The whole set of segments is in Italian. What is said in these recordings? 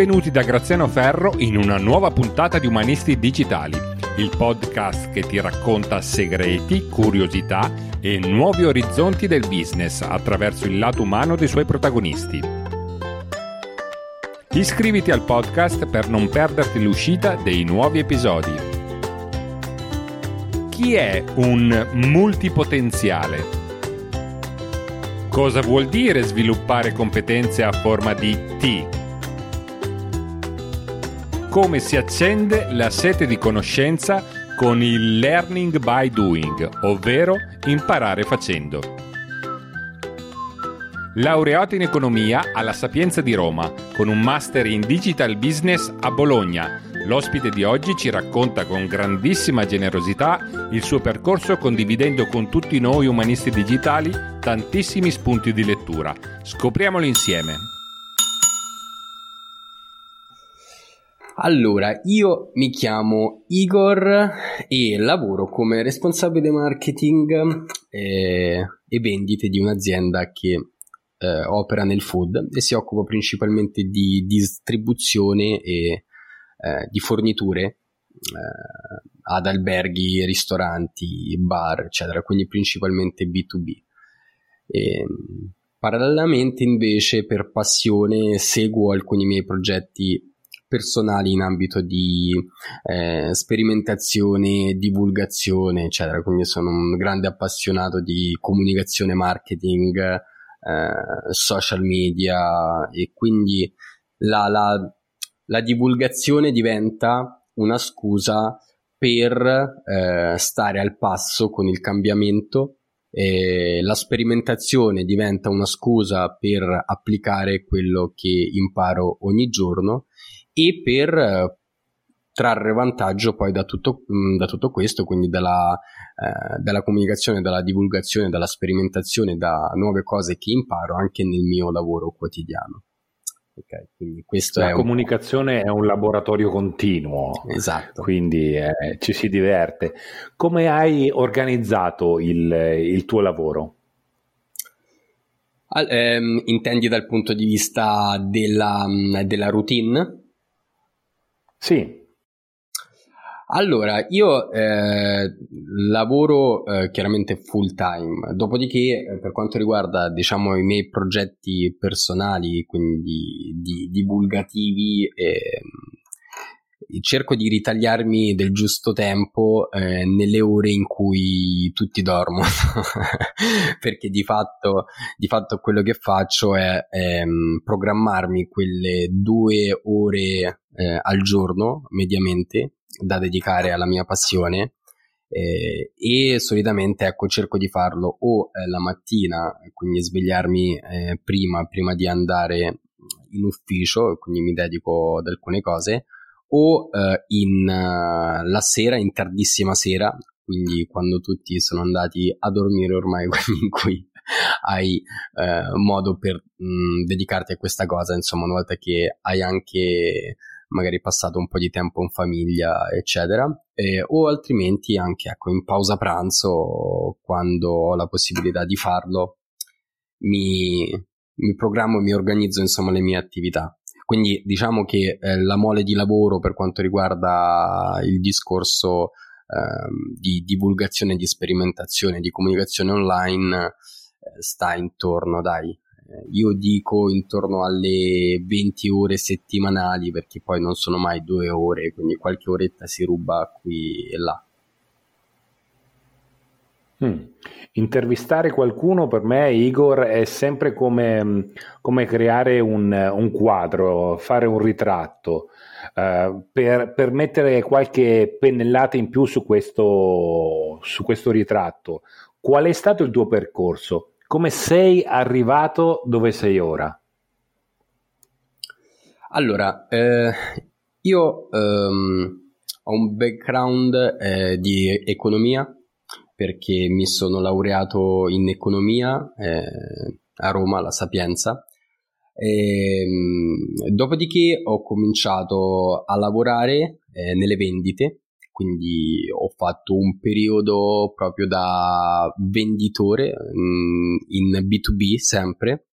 Benvenuti da Graziano Ferro in una nuova puntata di Umanisti Digitali, il podcast che ti racconta segreti, curiosità e nuovi orizzonti del business attraverso il lato umano dei suoi protagonisti. Iscriviti al podcast per non perderti l'uscita dei nuovi episodi. Chi è un multipotenziale? Cosa vuol dire sviluppare competenze a forma di T? Come si accende la sete di conoscenza con il learning by doing, ovvero imparare facendo. Laureato in economia alla Sapienza di Roma, con un master in digital business a Bologna, l'ospite di oggi ci racconta con grandissima generosità il suo percorso condividendo con tutti noi umanisti digitali tantissimi spunti di lettura. Scopriamolo insieme. Allora, io mi chiamo Igor e lavoro come responsabile marketing eh, e vendite di un'azienda che eh, opera nel food e si occupa principalmente di distribuzione e eh, di forniture eh, ad alberghi, ristoranti, bar, eccetera, quindi principalmente B2B. E, parallelamente invece per passione seguo alcuni miei progetti personali in ambito di eh, sperimentazione, divulgazione, eccetera. Quindi sono un grande appassionato di comunicazione, marketing, eh, social media e quindi la, la, la divulgazione diventa una scusa per eh, stare al passo con il cambiamento e la sperimentazione diventa una scusa per applicare quello che imparo ogni giorno e per eh, trarre vantaggio poi da tutto, mm, da tutto questo, quindi dalla, eh, dalla, comunicazione, dalla divulgazione, dalla sperimentazione, da nuove cose che imparo anche nel mio lavoro quotidiano. Okay, la è comunicazione un... è un laboratorio continuo, esatto. quindi eh, ci si diverte. Come hai organizzato il, il tuo lavoro? Al, ehm, intendi dal punto di vista della, della routine? Sì. Allora, io eh, lavoro eh, chiaramente full time, dopodiché eh, per quanto riguarda diciamo i miei progetti personali, quindi di, divulgativi, ehm, cerco di ritagliarmi del giusto tempo eh, nelle ore in cui tutti dormono, perché di fatto, di fatto, quello che faccio è ehm, programmarmi quelle due ore eh, al giorno mediamente da dedicare alla mia passione eh, e solitamente ecco cerco di farlo o eh, la mattina quindi svegliarmi eh, prima prima di andare in ufficio quindi mi dedico ad alcune cose o eh, in uh, la sera in tardissima sera quindi quando tutti sono andati a dormire ormai in cui hai eh, modo per mh, mm, dedicarti a questa cosa insomma una volta che hai anche magari passato un po' di tempo in famiglia, eccetera, e, o altrimenti anche ecco, in pausa pranzo, quando ho la possibilità di farlo, mi, mi programmo e mi organizzo insomma le mie attività. Quindi diciamo che eh, la mole di lavoro per quanto riguarda il discorso eh, di divulgazione, di sperimentazione, di comunicazione online eh, sta intorno, dai, eh, io dico intorno alle 20 ore settimanali perché poi non sono mai due ore, quindi qualche oretta si ruba qui e là. Mm. Intervistare qualcuno per me, Igor, è sempre come, come creare un, un, quadro, fare un ritratto, uh, per, per, mettere qualche pennellata in più su questo, su questo ritratto. Qual è stato il tuo percorso? come sei arrivato dove sei ora? Allora, eh, io ehm, ho un background eh, di economia perché mi sono laureato in economia eh, a Roma, alla Sapienza. E, ehm, dopodiché ho cominciato a lavorare eh, nelle vendite quindi ho fatto un periodo proprio da venditore mm, in B2B sempre,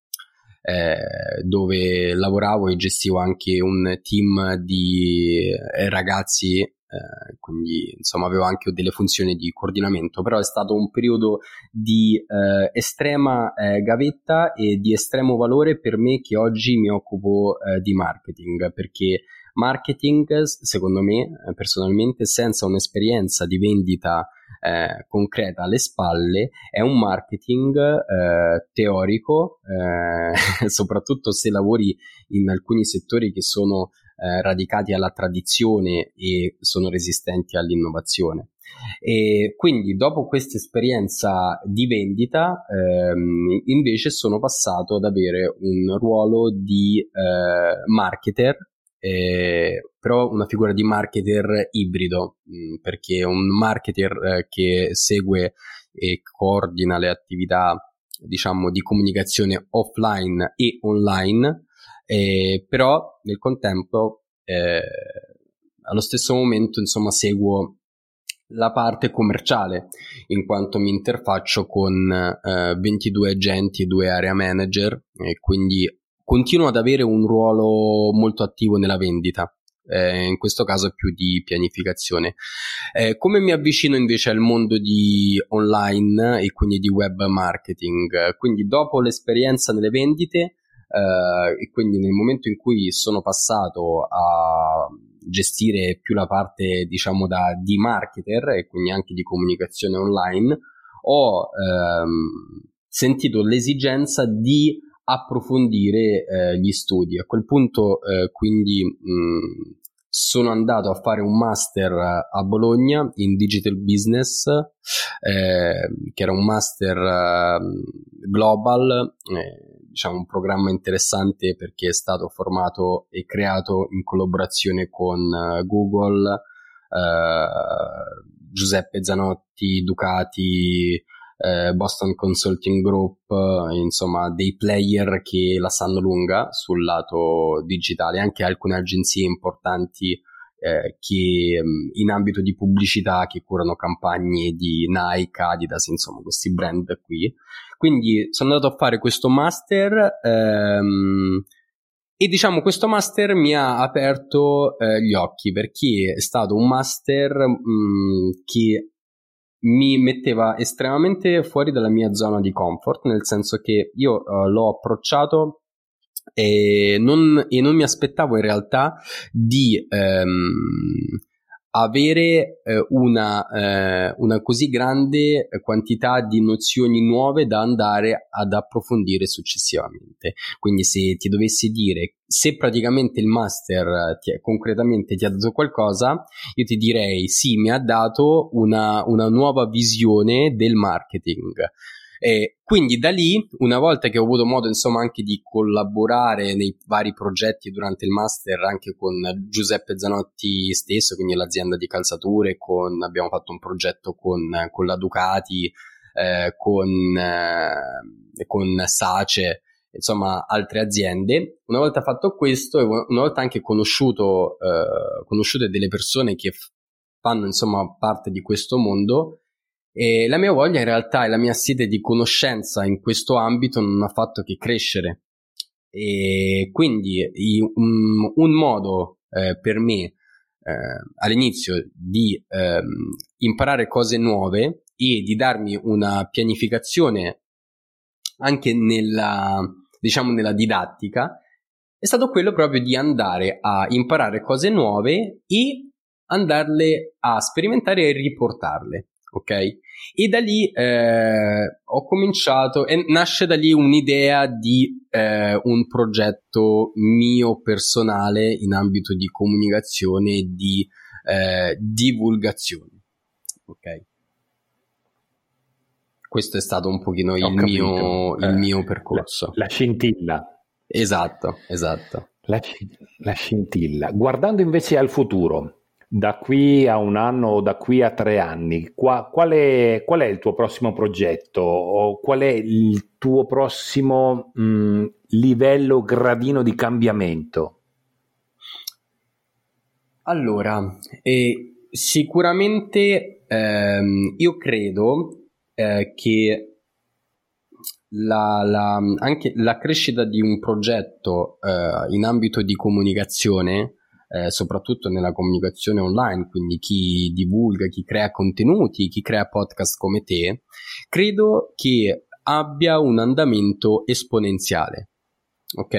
eh, dove lavoravo e gestivo anche un team di eh, ragazzi eh, quindi insomma avevo anche delle funzioni di coordinamento, però è stato un periodo di eh, estrema eh, gavetta e di estremo valore per me che oggi mi occupo eh, di marketing, perché marketing secondo me eh, personalmente senza un'esperienza di vendita concreta alle spalle è un marketing teorico, soprattutto se lavori in alcuni settori che sono eh, radicati alla tradizione e sono resistenti all'innovazione. E quindi dopo questa esperienza di vendita ehm, invece sono passato ad avere un ruolo di eh, marketer eh, però una figura di marketer ibrido mh, mm, perché un marketer eh, che segue e coordina le attività diciamo di comunicazione offline e online eh, però nel contempo, eh, allo stesso momento, insomma, seguo la parte commerciale in quanto mi interfaccio con eh, 22 agenti e due area manager e quindi continuo ad avere un ruolo molto attivo nella vendita. Eh, in questo caso più di pianificazione. Eh, come mi avvicino invece al mondo di online e quindi di web marketing? Quindi dopo l'esperienza nelle vendite eh, e quindi nel momento in cui sono passato a gestire più la parte diciamo da di marketer e quindi anche di comunicazione online ho ehm, sentito l'esigenza di approfondire eh, gli studi. A quel punto eh, quindi mh, sono andato a fare un master a Bologna in digital business eh, che era un master eh, global eh, diciamo, un programma interessante perché è stato formato e creato in collaborazione con uh, Google, uh, Giuseppe Zanotti, Ducati, uh, Boston Consulting Group, insomma dei player che la sanno lunga sul lato digitale, anche alcune agenzie importanti eh, che mm, in ambito di pubblicità che curano campagne di Nike, Adidas, insomma questi brand qui. Quindi sono andato a fare questo master ehm, e diciamo questo master mi ha aperto eh, gli occhi perché è stato un master mh, mm, che mi metteva estremamente fuori dalla mia zona di comfort, nel senso che io uh, l'ho approcciato e non, e non mi aspettavo in realtà di ehm, avere eh, una, eh, una, così grande quantità di nozioni nuove da andare ad approfondire successivamente. Quindi se ti dovessi dire se praticamente il master ti, concretamente ti ha dato qualcosa, io ti direi sì, mi ha dato una, una nuova visione del marketing. E quindi da lì, una volta che ho avuto modo insomma anche di collaborare nei vari progetti durante il master anche con Giuseppe Zanotti stesso, quindi l'azienda di calzature, con, abbiamo fatto un progetto con, con la Ducati, eh, con, eh, con Sace, insomma altre aziende. Una volta fatto questo, una volta anche conosciuto, eh, conosciute delle persone che fanno insomma parte di questo mondo, e la mia voglia in realtà e la mia sede di conoscenza in questo ambito non ha fatto che crescere. E quindi un, un modo eh, per me eh, all'inizio di eh, imparare cose nuove e di darmi una pianificazione anche nella, diciamo, nella didattica è stato quello proprio di andare a imparare cose nuove e andarle a sperimentare e riportarle ok? E da lì eh, ho cominciato, e nasce da lì un'idea di eh, un progetto mio personale in ambito di comunicazione e di eh, divulgazione, ok? Questo è stato un pochino il mio, il eh, mio, percorso. La, la, scintilla. Esatto, esatto. La, la scintilla. Guardando invece al futuro, da qui a un anno o da qui a tre anni, qua, qual, è, qual, è, il tuo prossimo progetto o qual è il tuo prossimo mh, mm, livello, gradino di cambiamento? Allora, eh, sicuramente ehm, io credo eh, che la, la, anche la crescita di un progetto eh, in ambito di comunicazione, eh, soprattutto nella comunicazione online, quindi chi divulga, chi crea contenuti, chi crea podcast come te, credo che abbia un andamento esponenziale. Ok?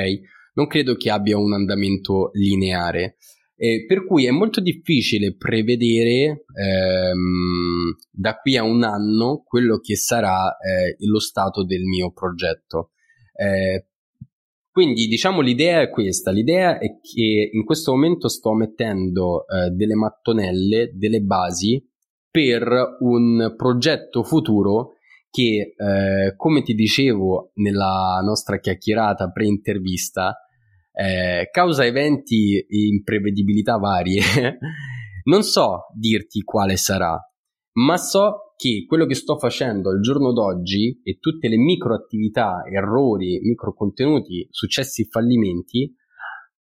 Non credo che abbia un andamento lineare. Eh, per cui è molto difficile prevedere ehm, da qui a un anno quello che sarà eh, lo stato del mio progetto. Eh, quindi diciamo l'idea è questa, l'idea è che in questo momento sto mettendo eh, delle mattonelle, delle basi per un progetto futuro che, eh, come ti dicevo nella nostra chiacchierata pre-intervista, eh, causa eventi in prevedibilità varie, non so dirti quale sarà, ma so che quello che sto facendo al giorno d'oggi e tutte le micro attività, errori, micro contenuti, successi e fallimenti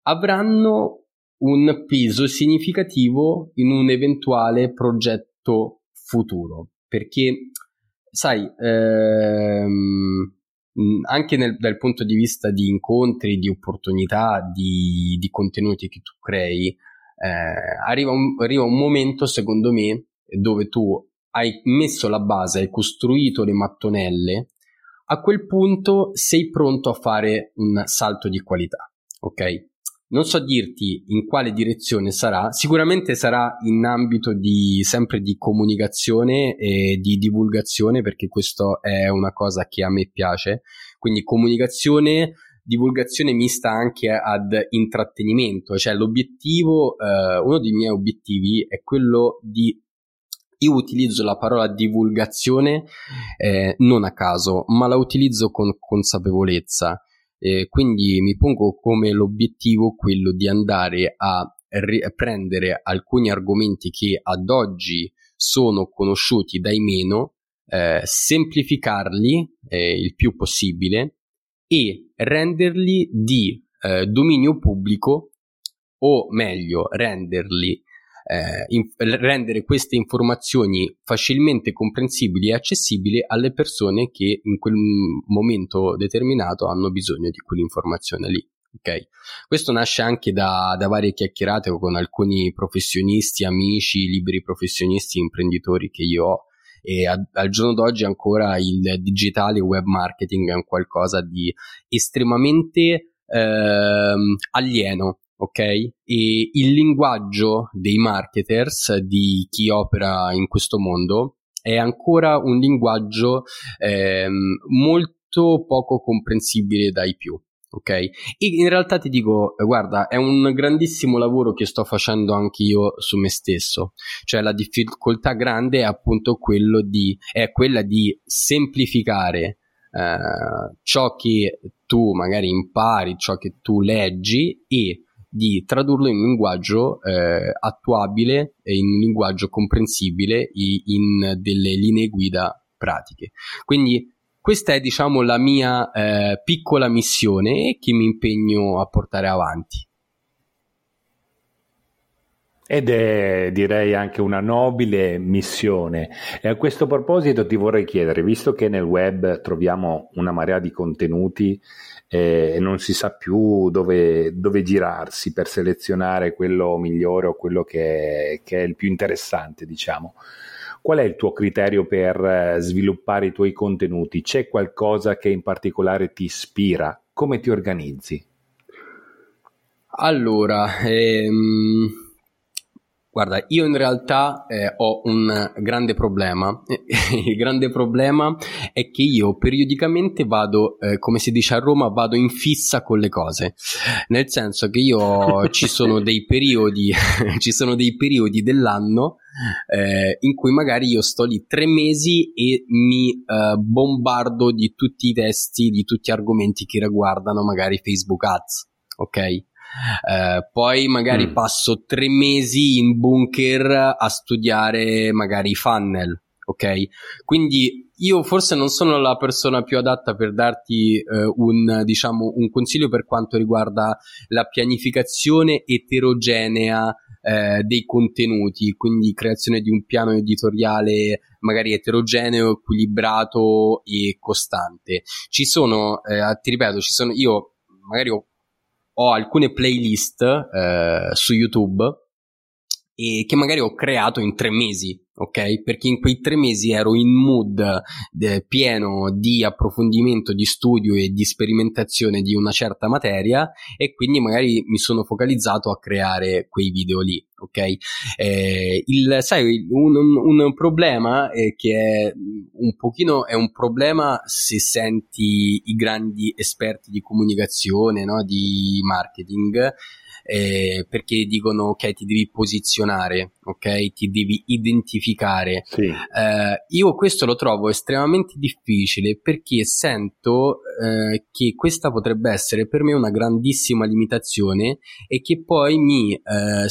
avranno un peso significativo in un eventuale progetto futuro. Perché, sai, ehm, anche nel, dal punto di vista di incontri, di opportunità, di, di contenuti che tu crei, eh, arriva, un, arriva un momento, secondo me, dove tu hai messo la base, hai costruito le mattonelle, a quel punto sei pronto a fare un salto di qualità, ok? Non so dirti in quale direzione sarà, sicuramente sarà in ambito di sempre di comunicazione e di divulgazione, perché questo è una cosa che a me piace. Quindi comunicazione, divulgazione mista anche ad intrattenimento, cioè l'obiettivo, eh, uno dei miei obiettivi è quello di io utilizzo la parola divulgazione eh, non a caso, ma la utilizzo con consapevolezza. Eh, quindi mi pongo come l'obiettivo quello di andare a ri- prendere alcuni argomenti che ad oggi sono conosciuti dai meno, eh, semplificarli eh, il più possibile e renderli di eh, dominio pubblico o meglio renderli eh, in, rendere queste informazioni facilmente comprensibili e accessibili alle persone che in quel momento determinato hanno bisogno di quell'informazione lì. Okay. Questo nasce anche da, da, varie chiacchierate con alcuni professionisti, amici, liberi professionisti, imprenditori che io ho e a, al giorno d'oggi ancora il digitale web marketing è un qualcosa di estremamente eh, alieno ok? E il linguaggio dei marketers, di chi opera in questo mondo, è ancora un linguaggio ehm, molto poco comprensibile dai più. Ok? E in realtà ti dico, guarda, è un grandissimo lavoro che sto facendo anche io su me stesso. Cioè la difficoltà grande è appunto di, è quella di semplificare eh, ciò che tu magari impari, ciò che tu leggi e di tradurlo in un linguaggio eh, attuabile e in un linguaggio comprensibile in delle linee guida pratiche. Quindi questa è diciamo la mia eh, piccola missione che mi impegno a portare avanti. Ed è direi anche una nobile missione. E a questo proposito ti vorrei chiedere, visto che nel web troviamo una marea di contenuti e non si sa più dove, dove, girarsi per selezionare quello migliore o quello che è, che è il più interessante, diciamo. Qual è il tuo criterio per eh, sviluppare i tuoi contenuti? C'è qualcosa che in particolare ti ispira? Come ti organizzi? Allora, ehm, Guarda, io in realtà eh, ho un grande problema. Il grande problema è che io periodicamente vado, eh, come si dice a Roma, vado in fissa con le cose. Nel senso che io ci sono dei periodi, ci sono dei periodi dell'anno eh, in cui magari io sto lì tre mesi e mi eh, bombardo di tutti i testi, di tutti gli argomenti che riguardano magari Facebook Ads. Ok? Eh, poi magari mm. passo tre mesi in bunker a studiare magari i funnel, ok? Quindi io forse non sono la persona più adatta per darti eh, un, diciamo, un consiglio per quanto riguarda la pianificazione eterogenea eh, dei contenuti, quindi creazione di un piano editoriale magari eterogeneo, equilibrato e costante. Ci sono, eh, ti ripeto, ci sono, io magari ho, ho alcune playlist eh, su YouTube e che magari ho creato in tre mesi ok? Perché in quei tre mesi ero in mood eh, pieno di approfondimento, di studio e di sperimentazione di una certa materia e quindi magari mi sono focalizzato a creare quei video lì, ok? Eh, il, sai, un, un, un problema è che è un pochino è un problema se senti i grandi esperti di comunicazione, no? di marketing eh, perché dicono ok ti devi posizionare, ok ti devi identificare. Sì. Eh, io questo lo trovo estremamente difficile perché sento eh, che questa potrebbe essere per me una grandissima limitazione e che poi mi eh,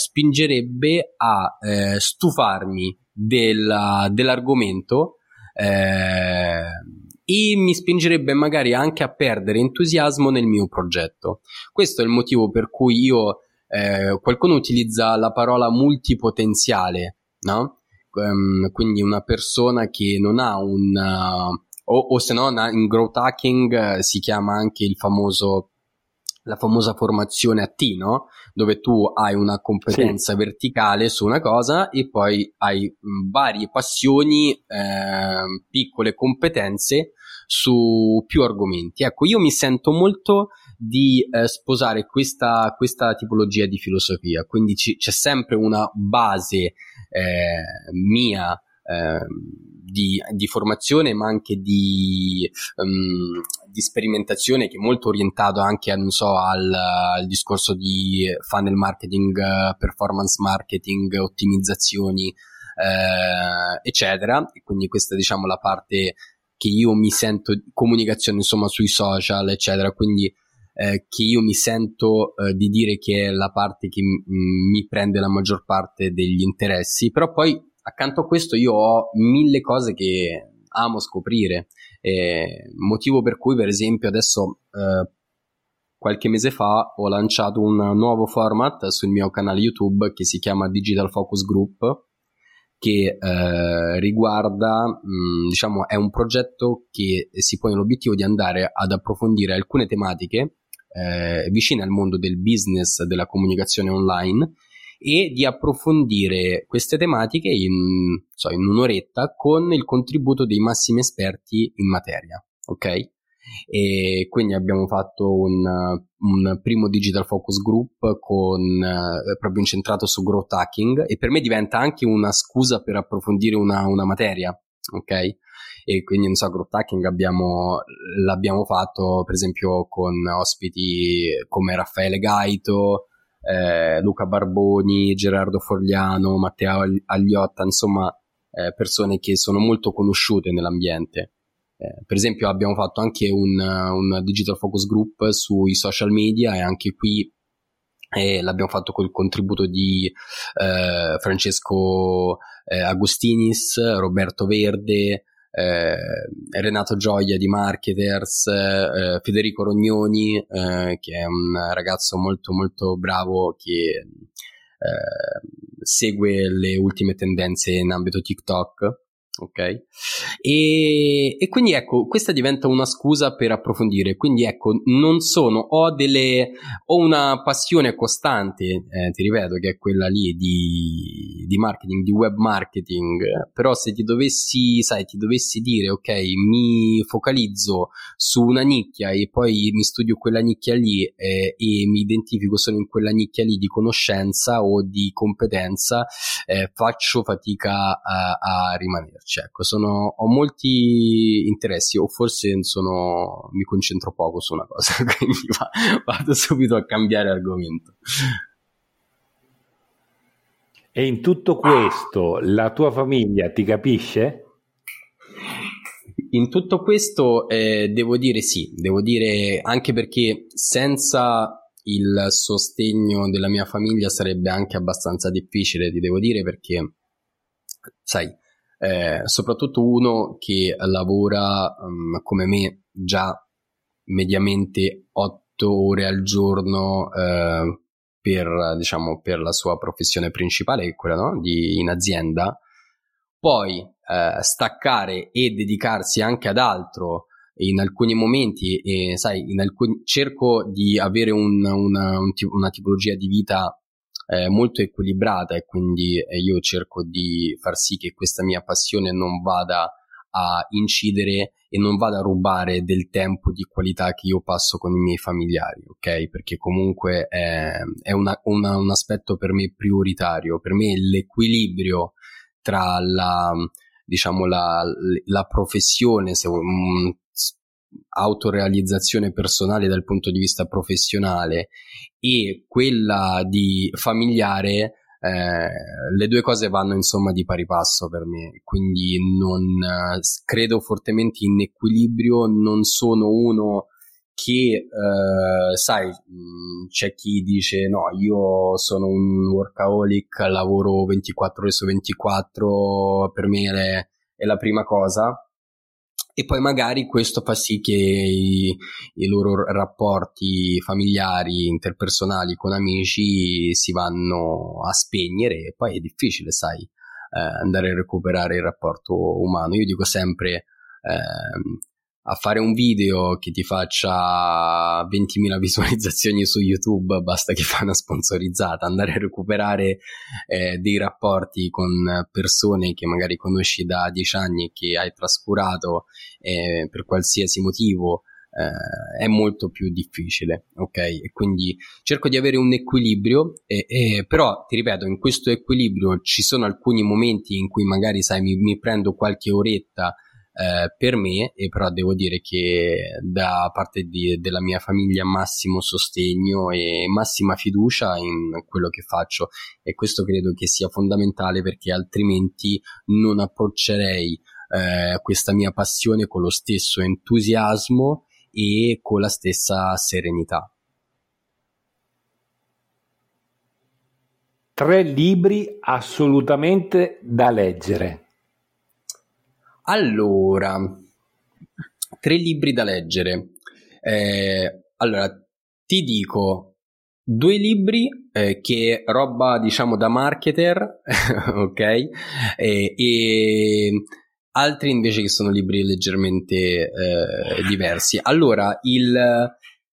spingerebbe a eh, stufarmi della, dell'argomento eh, e mi spingerebbe magari anche a perdere entusiasmo nel mio progetto. Questo è il motivo per cui io, eh, qualcuno utilizza la parola multipotenziale, no? Um, quindi una persona che non ha un... Uh, o, o se no in growth hacking uh, si chiama anche il famoso la famosa formazione a T, no? Dove tu hai una competenza sì. verticale su una cosa e poi hai varie passioni, eh, piccole competenze su più argomenti. Ecco, io mi sento molto di eh, sposare questa, questa, tipologia di filosofia, quindi c- c'è sempre una base eh, mia eh, di, di, formazione ma anche di, um, di, sperimentazione che è molto orientato anche so, al, al, discorso di funnel marketing, performance marketing, ottimizzazioni eh, eccetera. E quindi questa diciamo la parte che io mi sento comunicazione insomma sui social eccetera. Quindi eh, che io mi sento eh, di dire che è la parte che m- mi prende la maggior parte degli interessi. Però poi accanto a questo io ho mille cose che amo scoprire. Eh, motivo per cui per esempio adesso eh, qualche mese fa ho lanciato un nuovo format sul mio canale YouTube che si chiama Digital Focus Group che eh, riguarda, mh, mm, diciamo, è un progetto che si pone l'obiettivo di andare ad approfondire alcune tematiche eh, vicine al mondo del business, della comunicazione online e di approfondire queste tematiche in, so, in un'oretta con il contributo dei massimi esperti in materia. Ok? e quindi abbiamo fatto un, un primo digital focus group con, eh, proprio incentrato su growth hacking e per me diventa anche una scusa per approfondire una, una materia, ok? E quindi non so, growth hacking abbiamo, l'abbiamo fatto per esempio con ospiti come Raffaele Gaito, eh, Luca Barboni, Gerardo Fogliano, Matteo Agliotta, insomma eh, persone che sono molto conosciute nell'ambiente. Eh, per esempio abbiamo fatto anche un, un, digital focus group sui social media e anche qui eh, l'abbiamo fatto col contributo di eh, Francesco eh, Agostinis, Roberto Verde, eh, Renato Gioia di Marketers, eh, Federico Rognoni, eh, che è un ragazzo molto molto bravo che segue le ultime tendenze in ambito TikTok ok? E, e, quindi ecco, questa diventa una scusa per approfondire. Quindi ecco, non sono, ho delle, ho una passione costante, eh, ti ripeto, che è quella lì di, di marketing, di web marketing. Però se ti dovessi, sai, ti dovessi dire, ok, mi focalizzo su una nicchia e poi mi studio quella nicchia lì eh, e mi identifico solo in quella nicchia lì di conoscenza o di competenza, eh, faccio fatica a, a rimanere metterci. Ecco, sono, ho molti interessi, o forse sono, mi concentro poco su una cosa, quindi va, vado subito a cambiare argomento. E in tutto questo la tua famiglia ti capisce? In tutto questo eh, devo dire sì, devo dire anche perché senza il sostegno della mia famiglia sarebbe anche abbastanza difficile, ti devo dire perché, sai, eh, soprattutto uno che lavora um, come me già mediamente 8 ore al giorno, eh, per, diciamo, per la sua professione principale, quella no? di, in azienda, poi eh, staccare e dedicarsi anche ad altro in alcuni momenti, e sai, in alcuni, cerco di avere un, una, un, una tipologia di vita eh, molto equilibrata e quindi eh, io cerco di far sì che questa mia passione non vada a incidere e non vada a rubare del tempo di qualità che io passo con i miei familiari, ok? Perché comunque è, è una, una, un aspetto per me prioritario, per me l'equilibrio tra la, diciamo, la, la professione, se, autorealizzazione personale dal punto di vista professionale e quella di familiare eh, le due cose vanno insomma di pari passo per me, quindi non credo fortemente in equilibrio, non sono uno che eh, sai c'è chi dice no io sono un workaholic lavoro 24 ore su 24 per me è, è la prima cosa e poi magari questo fa sì che i, i, loro rapporti familiari, interpersonali con amici si vanno a spegnere e poi è difficile, sai, eh, andare a recuperare il rapporto umano. Io dico sempre, eh, a fare un video che ti faccia 20.000 visualizzazioni su YouTube, basta che fai una sponsorizzata, andare a recuperare eh, dei rapporti con persone che magari conosci da 10 anni e che hai trascurato eh, per qualsiasi motivo. Eh, è molto più difficile, ok? E quindi cerco di avere un equilibrio, e, e, però ti ripeto, in questo equilibrio ci sono alcuni momenti in cui magari, sai, mi, mi prendo qualche oretta eh, per me e però devo dire che da parte di, della mia famiglia massimo sostegno e massima fiducia in quello che faccio e questo credo che sia fondamentale perché altrimenti non approccerei eh, questa mia passione con lo stesso entusiasmo e con la stessa serenità. Tre libri assolutamente da leggere. Allora, tre libri da leggere. Eh, allora, ti dico due libri eh, che roba diciamo da marketer, ok? Eh, e altri invece che sono libri leggermente eh, diversi. Allora, il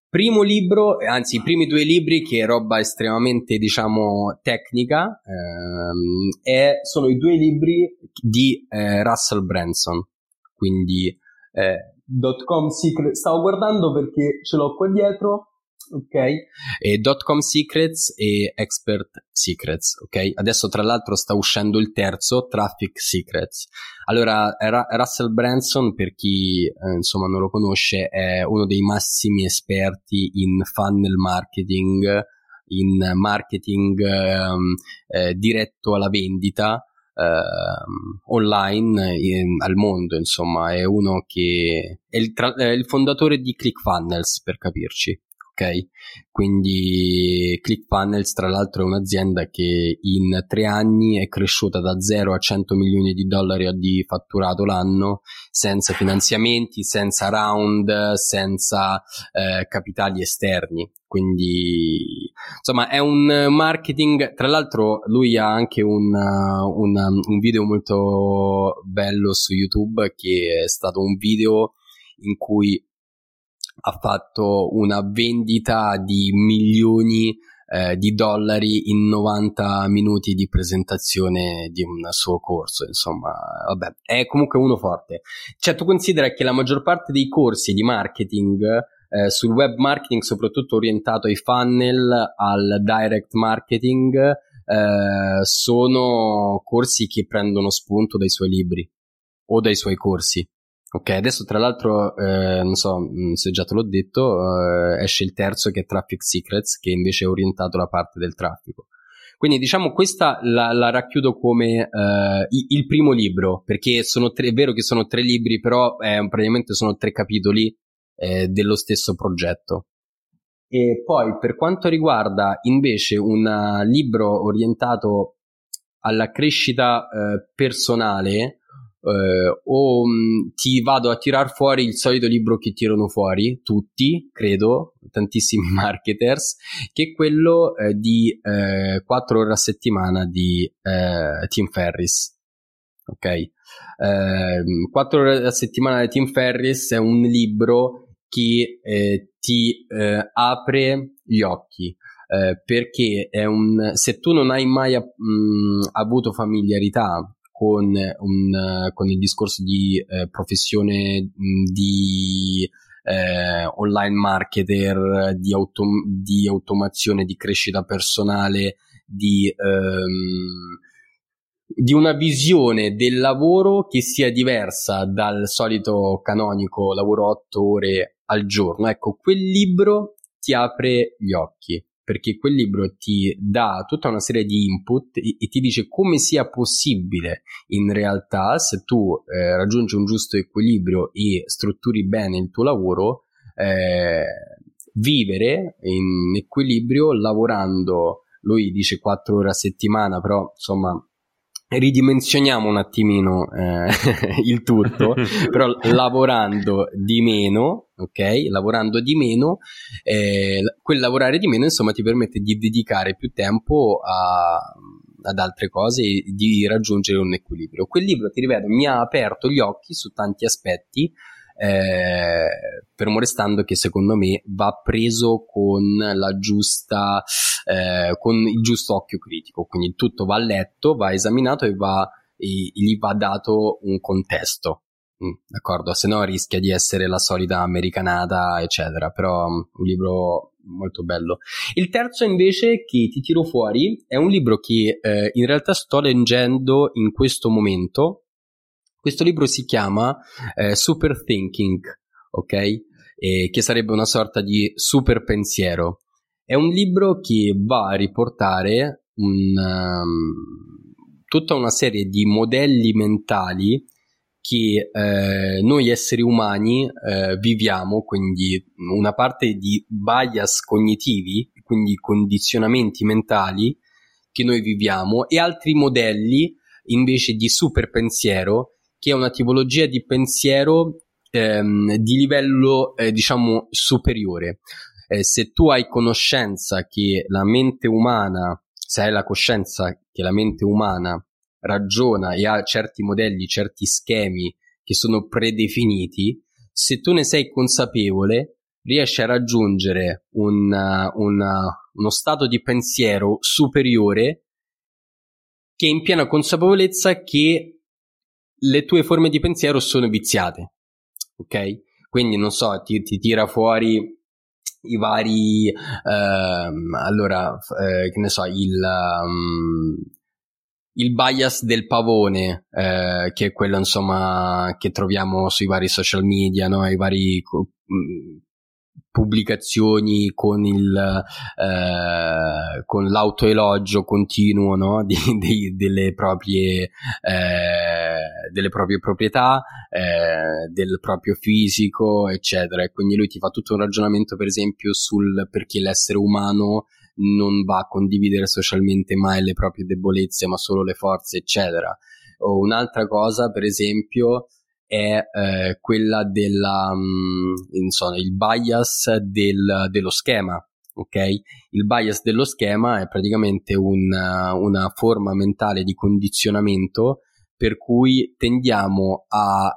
primo libro, anzi i primi due libri che è roba estremamente diciamo tecnica, ehm, è, sono i due libri di eh, Russell Branson, quindi eh, .com Secret, stavo guardando perché ce l'ho qua dietro, ok? E .com Secrets e Expert Secrets, ok? Adesso tra l'altro sta uscendo il terzo, Traffic Secrets. Allora, Russell Branson, per chi eh, insomma non lo conosce, è uno dei massimi esperti in funnel marketing, in marketing ehm, eh, diretto alla vendita, Uh, online in, al mondo, insomma, è uno che è il, tra- è il fondatore di ClickFunnels per capirci ok? Quindi ClickFunnels tra l'altro è un'azienda che in tre anni è cresciuta da 0 a 100 milioni di dollari di fatturato l'anno senza finanziamenti, senza round, senza eh, capitali esterni. Quindi insomma è un marketing, tra l'altro lui ha anche un, un, un video molto bello su YouTube che è stato un video in cui ha fatto una vendita di milioni eh, di dollari in 90 minuti di presentazione di un suo corso, insomma, vabbè, è comunque uno forte. Cioè, tu considera che la maggior parte dei corsi di marketing eh, sul web marketing, soprattutto orientato ai funnel, al direct marketing, eh, sono corsi che prendono spunto dai suoi libri o dai suoi corsi. Ok, adesso tra l'altro, eh, non so mm, se già te l'ho detto, eh, esce il terzo che è Traffic Secrets, che invece è orientato alla parte del traffico. Quindi diciamo questa la, la racchiudo come eh, il primo libro, perché tre, è vero che sono tre libri, però eh, praticamente sono tre capitoli eh, dello stesso progetto. E poi per quanto riguarda invece un libro orientato alla crescita eh, personale, eh, o mh, mm, ti vado a tirar fuori il solito libro che tirano fuori tutti, credo, tantissimi marketers, che è quello eh, di eh, 4 ore a settimana di eh, Tim Ferris. Ok, eh, 4 ore a settimana di Tim Ferris è un libro che eh, ti eh, apre gli occhi. Eh, perché è un, se tu non hai mai mh, mm, avuto familiarità con, un, con il discorso di eh, professione di eh, online marketer, di, autom- di, automazione, di crescita personale, di, ehm, di una visione del lavoro che sia diversa dal solito canonico lavoro 8 ore al giorno. Ecco, quel libro ti apre gli occhi perché quel libro ti dà tutta una serie di input e, e ti dice come sia possibile in realtà se tu eh, raggiungi un giusto equilibrio e strutturi bene il tuo lavoro eh, vivere in equilibrio lavorando lui dice 4 ore a settimana però insomma ridimensioniamo un attimino eh, il tutto, però lavorando di meno, ok? Lavorando di meno, eh, quel lavorare di meno insomma ti permette di dedicare più tempo a, ad altre cose e di raggiungere un equilibrio. Quel libro, ti ripeto, mi ha aperto gli occhi su tanti aspetti eh, fermo restando che secondo me va preso con la giusta eh, con il giusto occhio critico. Quindi tutto va letto va esaminato e, va, e gli va dato un contesto. Mm, d'accordo? Se no rischia di essere la solita americanata eccetera. Però mm, un libro molto bello. Il terzo invece che ti tiro fuori è un libro che eh, in realtà sto leggendo in questo momento questo libro si chiama eh, Super Thinking, ok? E che sarebbe una sorta di super pensiero. È un libro che va a riportare un, um, tutta una serie di modelli mentali che eh, noi esseri umani eh, viviamo, quindi una parte di bias cognitivi, quindi condizionamenti mentali che noi viviamo, e altri modelli invece di super pensiero che è una tipologia di pensiero ehm, di livello, eh, diciamo, superiore. Eh, se tu hai conoscenza che la mente umana, se hai la coscienza che la mente umana ragiona e ha certi modelli, certi schemi che sono predefiniti, se tu ne sei consapevole, riesci a raggiungere una, una, uno stato di pensiero superiore che è in piena consapevolezza che le tue forme di pensiero sono viziate, ok? Quindi non so, ti, ti tira fuori i vari, ehm, allora, eh, che ne so, il, um, il bias del pavone, eh, che è quello insomma che troviamo sui vari social media, no? i vari pubblicazioni con, il, eh, con l'autoelogio continuo no? di, di, delle, proprie, eh, delle proprie proprietà, eh, del proprio fisico, eccetera. E quindi lui ti fa tutto un ragionamento, per esempio, sul perché l'essere umano non va a condividere socialmente mai le proprie debolezze, ma solo le forze, eccetera. O un'altra cosa, per esempio, è eh, quella della, mm, insomma, il bias del, dello schema. Ok, il bias dello schema è praticamente una, una forma mentale di condizionamento per cui tendiamo a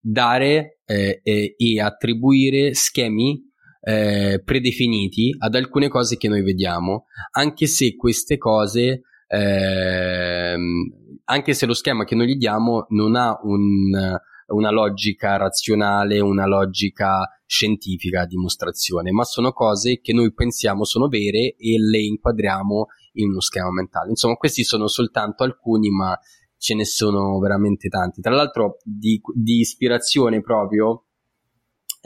dare eh, e, e, attribuire schemi eh, predefiniti ad alcune cose che noi vediamo, anche se queste cose, eh, anche se lo schema che noi gli diamo non ha un, una logica razionale, una logica scientifica a dimostrazione, ma sono cose che noi pensiamo sono vere e le inquadriamo in uno schema mentale. Insomma, questi sono soltanto alcuni, ma ce ne sono veramente tanti. Tra l'altro, di, di ispirazione proprio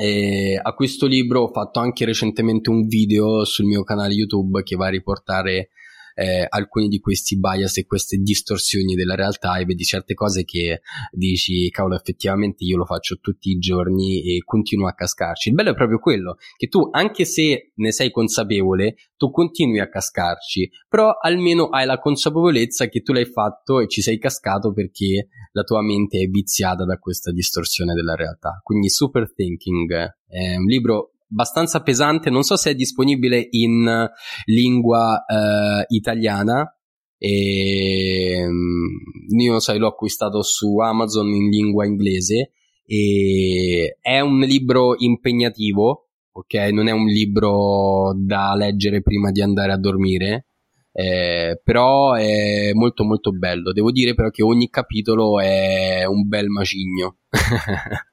eh, a questo libro ho fatto anche recentemente un video sul mio canale YouTube che va a riportare eh, alcuni di questi bias e queste distorsioni della realtà e vedi certe cose che dici cavolo effettivamente io lo faccio tutti i giorni e continuo a cascarci. Il bello è proprio quello, che tu anche se ne sei consapevole, tu continui a cascarci, però almeno hai la consapevolezza che tu l'hai fatto e ci sei cascato perché la tua mente è viziata da questa distorsione della realtà. Quindi Super Thinking è un libro abbastanza pesante, non so se è disponibile in lingua eh, italiana. E, mm, io sai, l'ho acquistato su Amazon in lingua inglese e è un libro impegnativo, ok? Non è un libro da leggere prima di andare a dormire, eh, però è molto molto bello. Devo dire però che ogni capitolo è un bel macigno.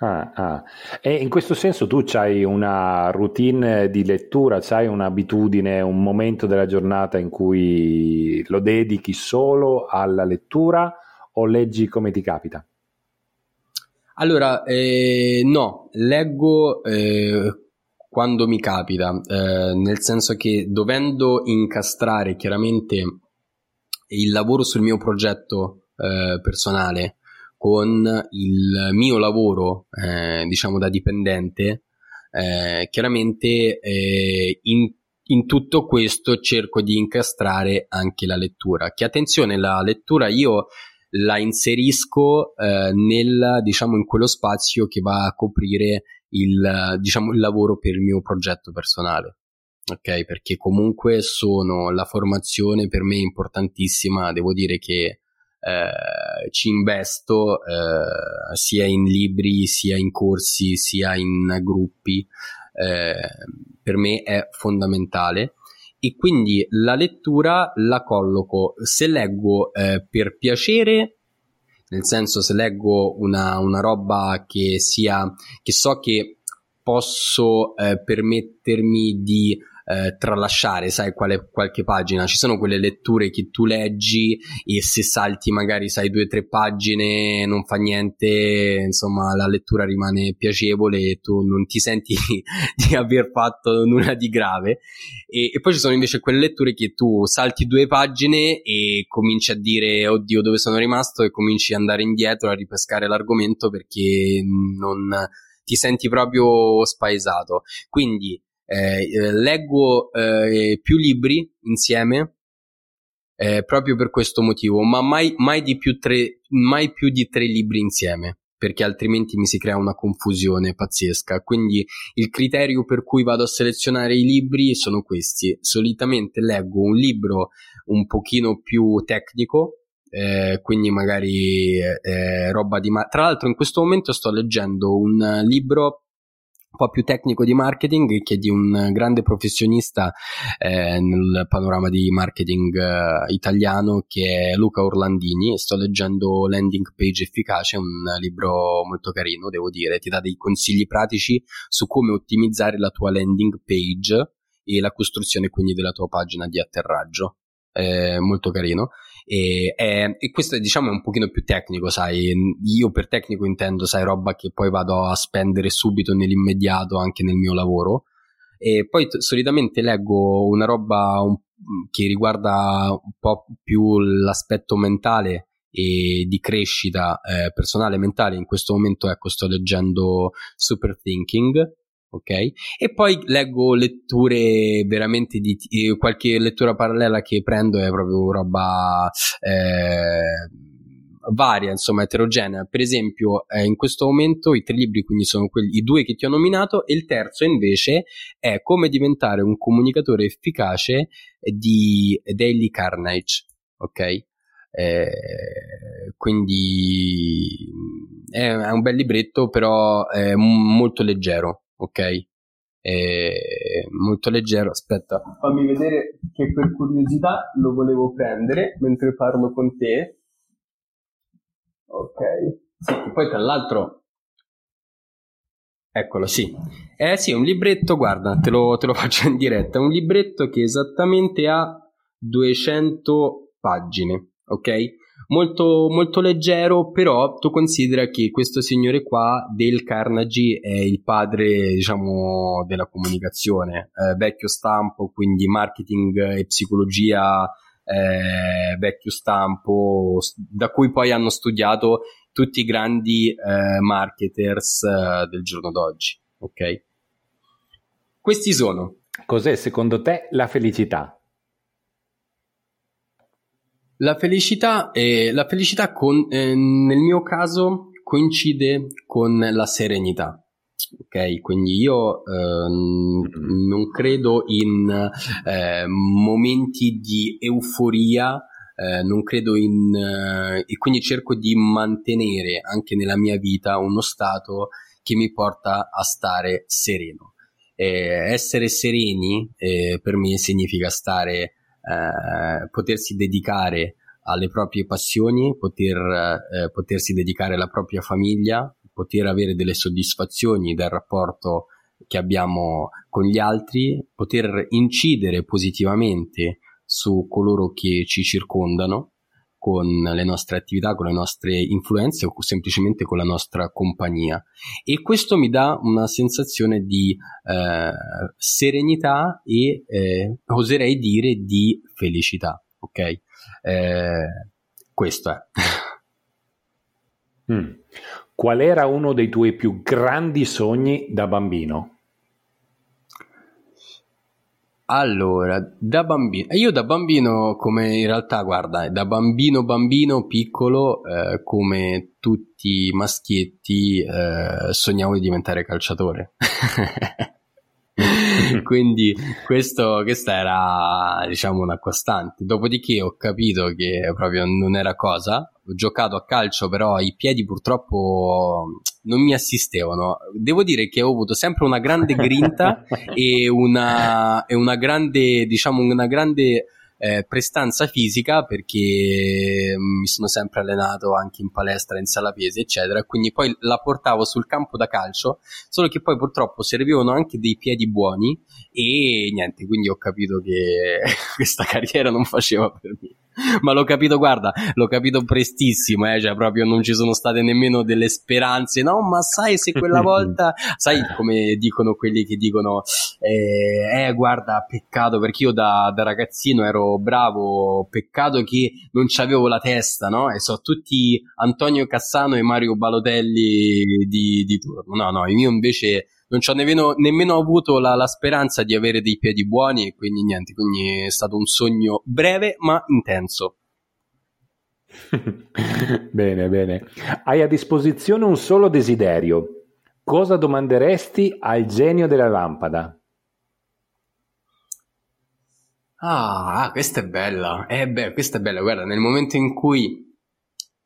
Ah, ah. E in questo senso tu hai una routine di lettura, hai un'abitudine, un momento della giornata in cui lo dedichi solo alla lettura o leggi come ti capita? Allora, eh, no, leggo eh, quando mi capita, eh, nel senso che dovendo incastrare chiaramente il lavoro sul mio progetto eh, personale con il mio lavoro, eh, diciamo da dipendente, eh, chiaramente eh, in, in, tutto questo cerco di incastrare anche la lettura. Che attenzione, la lettura io la inserisco eh, nel, diciamo, in quello spazio che va a coprire il, diciamo, il lavoro per il mio progetto personale. Ok, perché comunque sono la formazione per me importantissima, devo dire che eh, ci investo eh, sia in libri, sia in corsi, sia in gruppi, eh, per me è fondamentale. E quindi la lettura la colloco se leggo eh, per piacere nel senso se leggo una, una roba che sia che so che posso eh, permettermi di eh, tralasciare, sai, quale, qualche pagina. Ci sono quelle letture che tu leggi e se salti magari, sai, due o tre pagine non fa niente, insomma, la lettura rimane piacevole e tu non ti senti di aver fatto nulla di grave. E, e, poi ci sono invece quelle letture che tu salti due pagine e cominci a dire, oddio, dove sono rimasto e cominci ad andare indietro a ripescare l'argomento perché non ti senti proprio spaesato. Quindi eh, eh, leggo eh, più libri insieme eh, proprio per questo motivo, ma mai, mai, di più tre, mai più di tre libri insieme perché altrimenti mi si crea una confusione pazzesca. Quindi il criterio per cui vado a selezionare i libri sono questi. Solitamente leggo un libro un pochino più tecnico, eh, quindi magari eh, roba di... Ma- Tra l'altro in questo momento sto leggendo un libro po' più tecnico di marketing che di un grande professionista eh, nel panorama di marketing eh, italiano che è Luca Orlandini. Sto leggendo Landing Page Efficace, un libro molto carino, devo dire, ti dà dei consigli pratici su come ottimizzare la tua landing page e la costruzione quindi della tua pagina di atterraggio. È molto carino. E, e, e, questo diciamo è un pochino più tecnico, sai, io per tecnico intendo, sai, roba che poi vado a spendere subito nell'immediato anche nel mio lavoro. E poi t- solitamente leggo una roba un, che riguarda un po' più l'aspetto mentale e di crescita eh, personale mentale. In questo momento, ecco, sto leggendo Super Thinking ok? E poi leggo letture veramente di eh, qualche lettura parallela che prendo è proprio roba eh, varia, insomma, eterogenea. Per esempio, eh, in questo momento i tre libri, quindi sono quelli, i due che ti ho nominato, e il terzo invece è Come diventare un comunicatore efficace di Daily Carnage, ok? Eh, quindi è, un bel libretto, però è molto leggero ok? È molto leggero. Aspetta, fammi vedere che per curiosità lo volevo prendere mentre parlo con te. Ok. Sì, poi tra l'altro Eccolo, sì. Eh sì, un libretto, guarda, te lo, te lo faccio in diretta. Un libretto che esattamente ha 200 pagine, ok? Molto, molto leggero, però tu considera che questo signore qua, Dale Carnegie, è il padre, diciamo, della comunicazione, eh, vecchio stampo, quindi marketing e psicologia eh, vecchio stampo, da cui poi hanno studiato tutti i grandi eh, marketers eh, del giorno d'oggi. Ok? Questi sono. Cos'è secondo te la felicità? La felicità, è, la felicità con, eh, nel mio caso coincide con la serenità. Ok, quindi io eh, non credo in eh, momenti di euforia, eh, non credo in... Eh, e quindi cerco di mantenere anche nella mia vita uno stato che mi porta a stare sereno. essere sereni eh, per me significa stare, eh, potersi dedicare alle proprie passioni, poter, potersi dedicare alla propria famiglia, poter avere delle soddisfazioni dal rapporto che abbiamo con gli altri, poter incidere positivamente su coloro che ci circondano con le nostre attività, con le nostre influenze o semplicemente con la nostra compagnia. E questo mi dà una sensazione di eh, serenità e eh, oserei dire di felicità. Ok? Eh, questo è. Mm. Qual era uno dei tuoi più grandi sogni da bambino? Allora, da bambino, io da bambino, come in realtà, guarda, da bambino bambino piccolo, eh, come tutti i maschietti, eh, sognavo di diventare calciatore. Quindi questo, questa era diciamo una costante. Dopodiché ho capito che proprio non era cosa. Ho giocato a calcio, però i piedi purtroppo non mi assistevano. Devo dire che ho avuto sempre una grande grinta e una, e una grande, diciamo, una grande eh, prestanza fisica perché mm, mi sono sempre allenato anche in palestra, in sala pesi, eccetera. Quindi poi la portavo sul campo da calcio, solo che poi purtroppo servivano anche dei piedi buoni e niente, quindi ho capito che questa carriera non faceva per me. ma l'ho capito, guarda, l'ho capito prestissimo, eh, cioè proprio non ci sono state nemmeno delle speranze, no, ma sai se quella volta, sai come dicono quelli che dicono, eh, eh guarda, peccato perché io da, da, ragazzino ero bravo, peccato che non c'avevo la testa, no? E so tutti Antonio Cassano e Mario Balotelli di, di turno, no, no, io invece non ci ho nemmeno, nemmeno avuto la, la, speranza di avere dei piedi buoni, quindi niente, quindi è stato un sogno breve ma intenso. bene, bene. Hai a disposizione un solo desiderio. Cosa domanderesti al genio della lampada? Ah, questa è bella. Eh beh, questa è bella. Guarda, nel momento in cui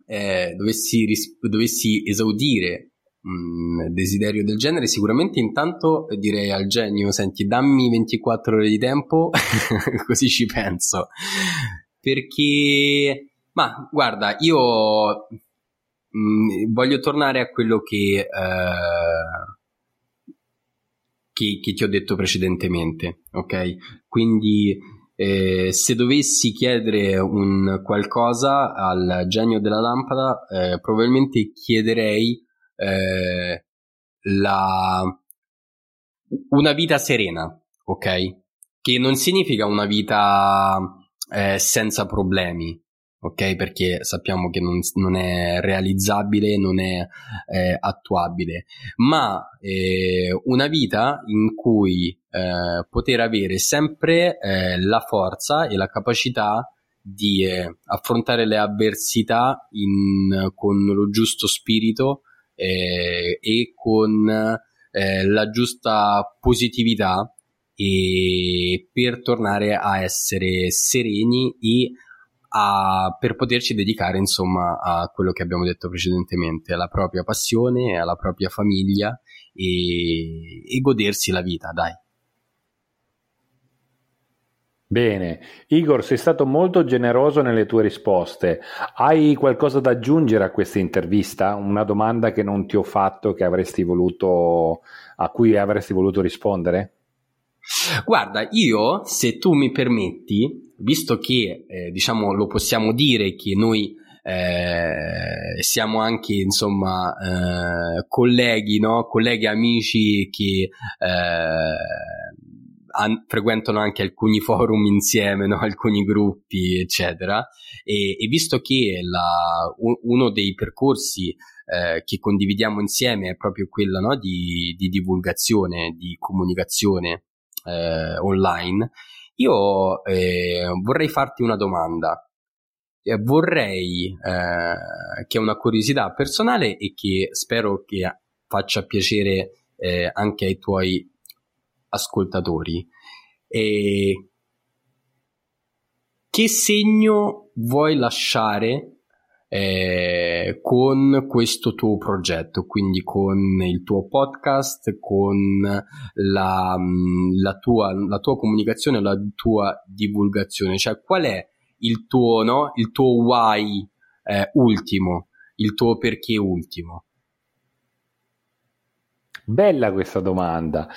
eh, dovessi, ris- dovessi esaudire un desiderio del genere, sicuramente intanto direi al genio, senti, dammi 24 ore di tempo, così ci penso. Perché, ma guarda, io mh, mm, voglio tornare a quello che, uh, che, che, ti ho detto precedentemente, ok? Quindi eh, se dovessi chiedere un qualcosa al genio della lampada, eh, probabilmente chiederei eh, la, una vita serena, ok? Che non significa una vita eh, senza problemi, ok? Perché sappiamo che non, non è realizzabile, non è eh, attuabile, ma eh, una vita in cui eh, poter avere sempre eh, la forza e la capacità di eh, affrontare le avversità in, con lo giusto spirito eh, e con eh, la giusta positività e per tornare a essere sereni e a, per poterci dedicare insomma a quello che abbiamo detto precedentemente, alla propria passione, alla propria famiglia e, e godersi la vita, dai. Bene, Igor, sei stato molto generoso nelle tue risposte. Hai qualcosa da aggiungere a questa intervista? Una domanda che non ti ho fatto voluto, a cui avresti voluto rispondere? Guarda, io, se tu mi permetti, visto che eh, diciamo lo possiamo dire che noi eh, siamo anche insomma eh, colleghi, no? colleghi amici che eh, an- frequentano anche alcuni forum insieme, no? alcuni gruppi, eccetera. E, e visto che la, un, uno dei percorsi eh, che condividiamo insieme è proprio quello no? di, di, divulgazione, di comunicazione eh, online, io eh, vorrei farti una domanda. Eh, vorrei, eh, che è una curiosità personale e che spero che faccia piacere eh, anche ai tuoi ascoltatori. E che segno vuoi lasciare eh, con questo tuo progetto, quindi con il tuo podcast, con la, la, tua, la tua comunicazione, la tua divulgazione, cioè qual è il tuo, no? il tuo why eh, ultimo, il tuo perché ultimo? Bella questa domanda.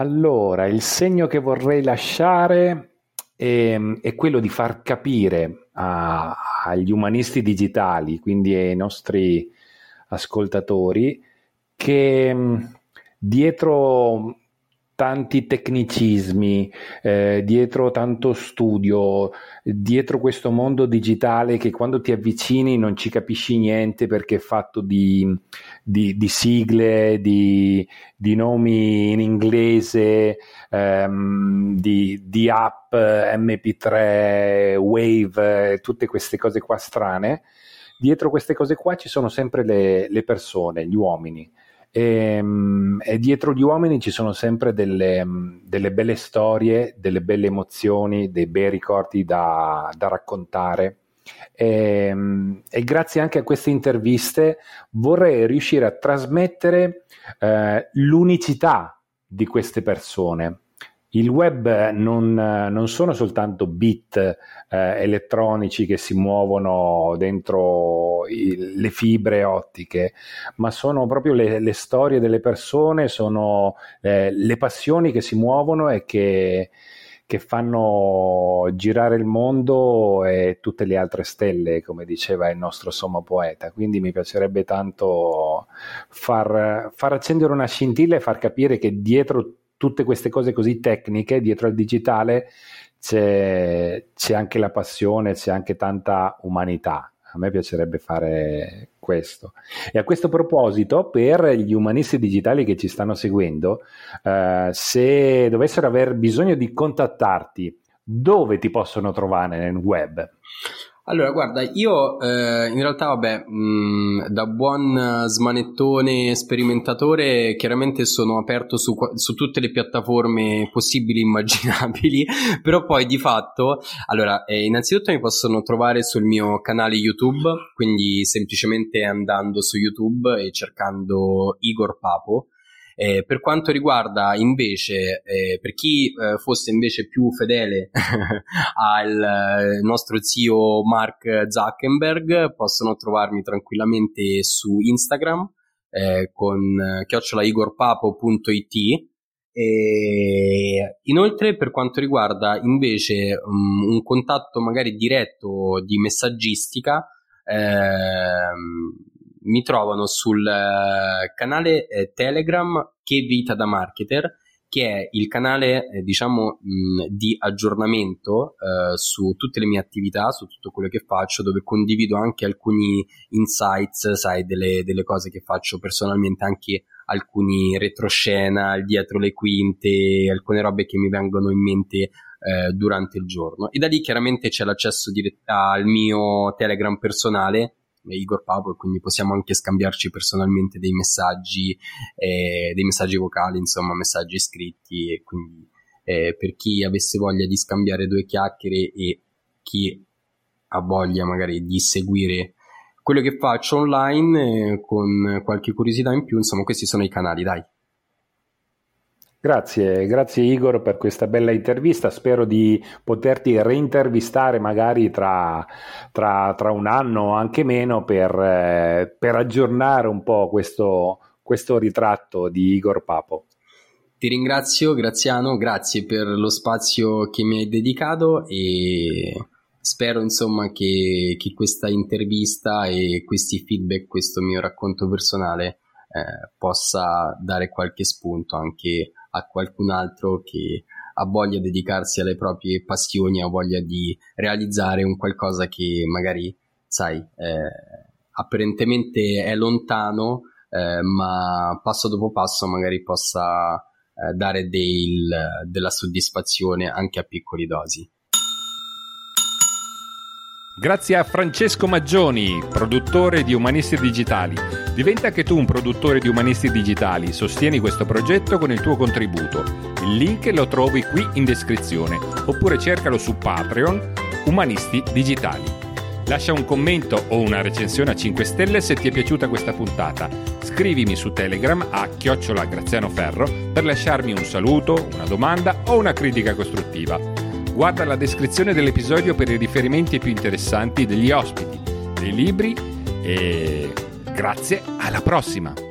Allora, il segno che vorrei lasciare è, è quello di far capire a, agli umanisti digitali, quindi ai nostri ascoltatori, che dietro tanti tecnicismi, eh, dietro tanto studio, dietro questo mondo digitale che quando ti avvicini non ci capisci niente perché è fatto di, di, di sigle, di, di, nomi in inglese, ehm, di, app, MP3, Wave, tutte queste cose qua strane. Dietro queste cose qua ci sono sempre le, le persone, gli uomini e, ehm, e, dietro gli uomini ci sono sempre delle, delle, belle storie, delle belle emozioni, dei bei ricordi da, da raccontare. E, ehm, e, grazie anche a queste interviste vorrei riuscire a trasmettere eh, l'unicità di queste persone il web non, non sono soltanto bit eh, elettronici che si muovono dentro i, le fibre ottiche, ma sono proprio le, le storie delle persone, sono eh, le passioni che si muovono e che, che fanno girare il mondo e tutte le altre stelle, come diceva il nostro sommo poeta. Quindi mi piacerebbe tanto far, far accendere una scintilla e far capire che dietro tutte queste cose così tecniche, dietro al digitale c'è, c'è anche la passione, c'è anche tanta umanità. A me piacerebbe fare questo. E a questo proposito, per gli umanisti digitali che ci stanno seguendo, eh, se dovessero aver bisogno di contattarti, dove ti possono trovare nel web? Allora, guarda, io eh, in realtà, vabbè, mh, mm, da buon smanettone sperimentatore, chiaramente sono aperto su, su, tutte le piattaforme possibili e immaginabili, però poi di fatto, allora, eh, innanzitutto mi possono trovare sul mio canale YouTube, quindi semplicemente andando su YouTube e cercando Igor Papo, eh, per quanto riguarda invece, eh, per chi eh, fosse invece più fedele al eh, nostro zio Mark Zuckerberg, possono trovarmi tranquillamente su Instagram eh, con chiocciolaigorpapo.it e inoltre, per quanto riguarda invece um, un contatto magari diretto di messaggistica, ehm, mi trovano sul eh, canale eh, Telegram Che Vita da Marketer, che è il canale, eh, diciamo, mh, di aggiornamento eh, su tutte le mie attività, su tutto quello che faccio, dove condivido anche alcuni insights, sai, delle, delle cose che faccio personalmente, anche alcuni retroscena, dietro le quinte, alcune robe che mi vengono in mente eh, durante il giorno. E da lì chiaramente c'è l'accesso diretto al mio Telegram personale Igor Papo quindi possiamo anche scambiarci personalmente dei messaggi, eh, dei messaggi vocali, insomma messaggi scritti e quindi eh, per chi avesse voglia di scambiare due chiacchiere e chi ha voglia magari di seguire quello che faccio online eh, con qualche curiosità in più, insomma questi sono i canali, dai. Grazie, grazie Igor per questa bella intervista. Spero di poterti reintervistare magari tra, tra, tra un anno o anche meno per, eh, per aggiornare un po' questo, questo ritratto di Igor Papo. Ti ringrazio Graziano, grazie per lo spazio che mi hai dedicato e spero insomma che, che, questa intervista e questi feedback, questo mio racconto personale eh, possa dare qualche spunto anche a qualcun altro che ha voglia di dedicarsi alle proprie passioni, ha voglia di realizzare un qualcosa che magari, sai, eh, apparentemente è lontano, eh, ma passo dopo passo magari possa eh, dare del, della soddisfazione anche a piccoli dosi. Grazie a Francesco Maggioni, produttore di Umanisti Digitali. Diventa anche tu un produttore di Umanisti Digitali. Sostieni questo progetto con il tuo contributo. Il link lo trovi qui in descrizione oppure cercalo su Patreon Umanisti Digitali. Lascia un commento o una recensione a 5 stelle se ti è piaciuta questa puntata. Scrivimi su Telegram a chiocciola Graziano Ferro per lasciarmi un saluto, una domanda o una critica costruttiva. Guarda la descrizione dell'episodio per i riferimenti più interessanti degli ospiti, dei libri e grazie, alla prossima!